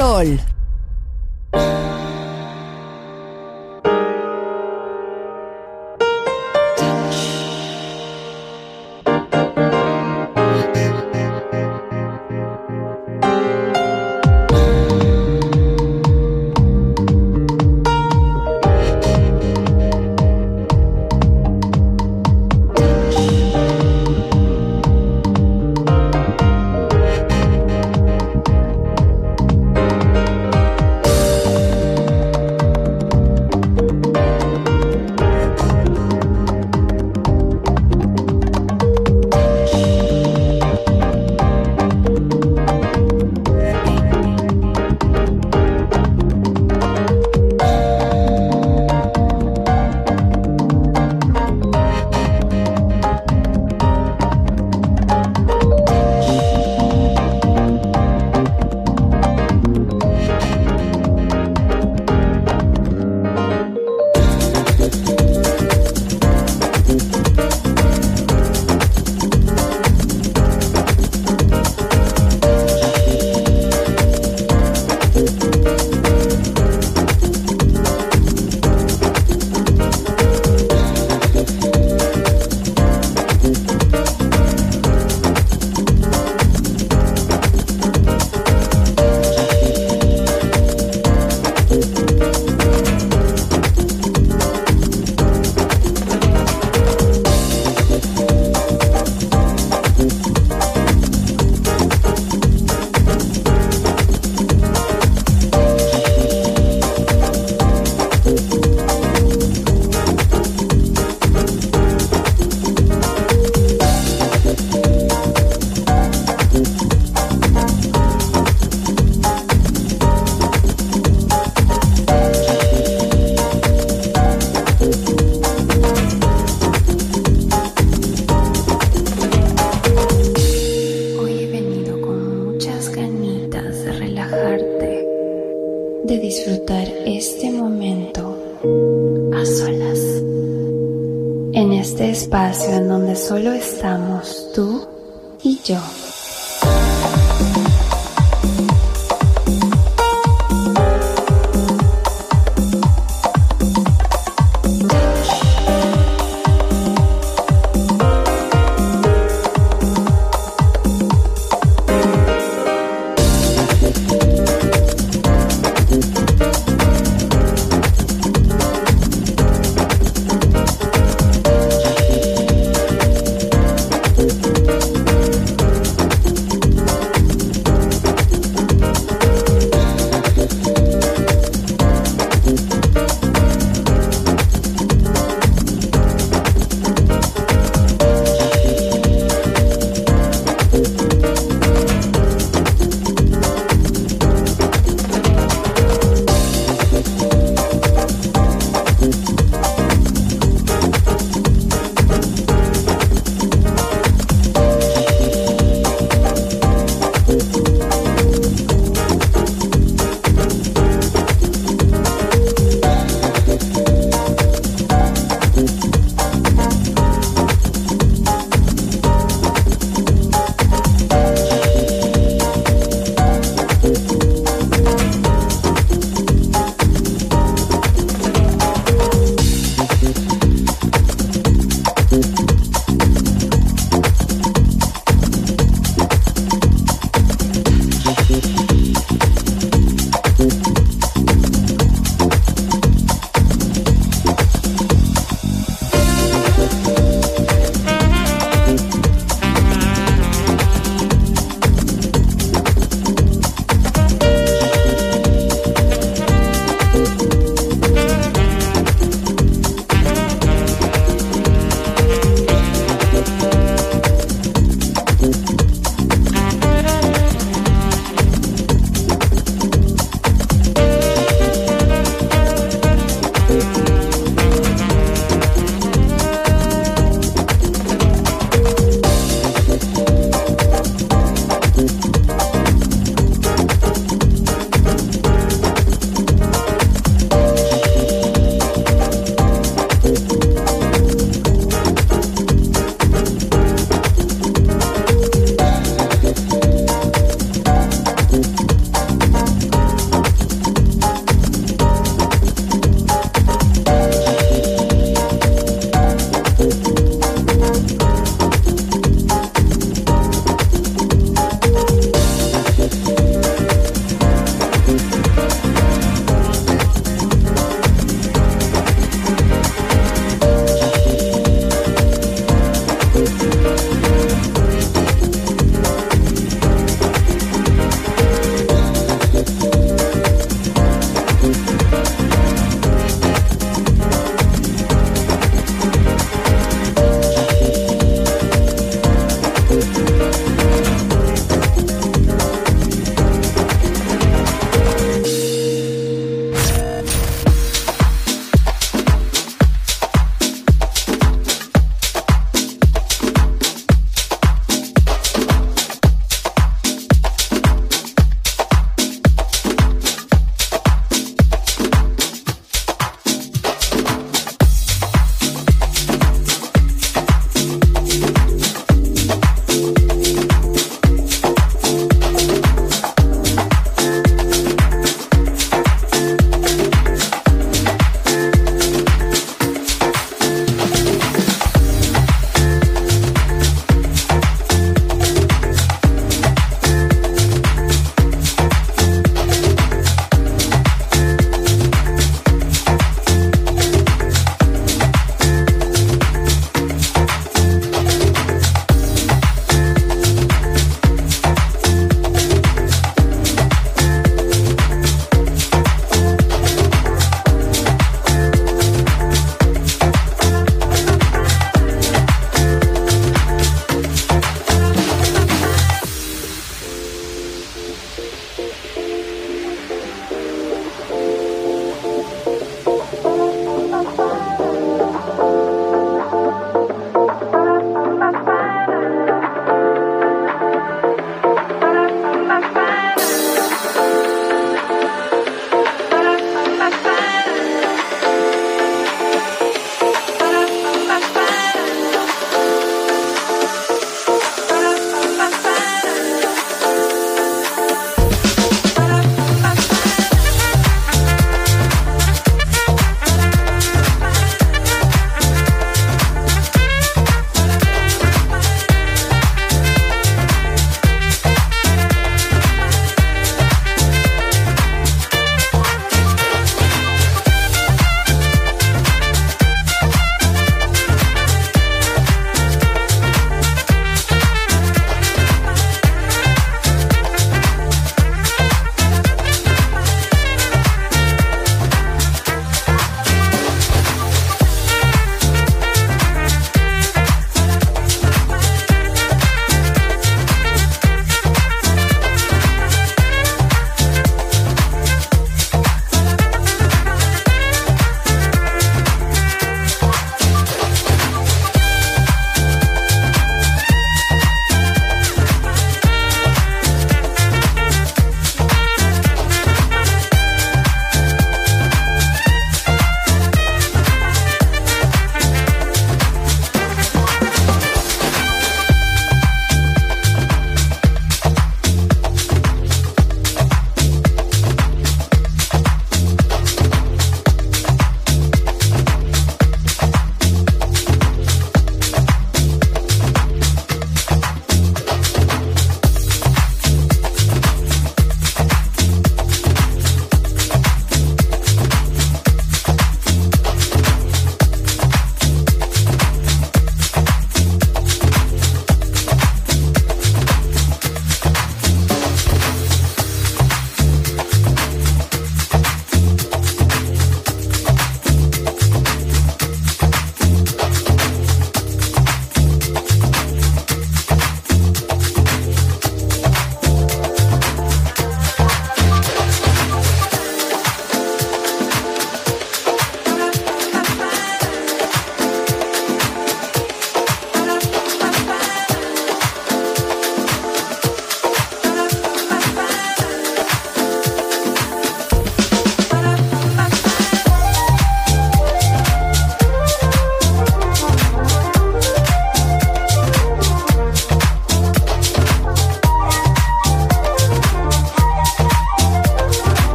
Sol.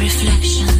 reflection.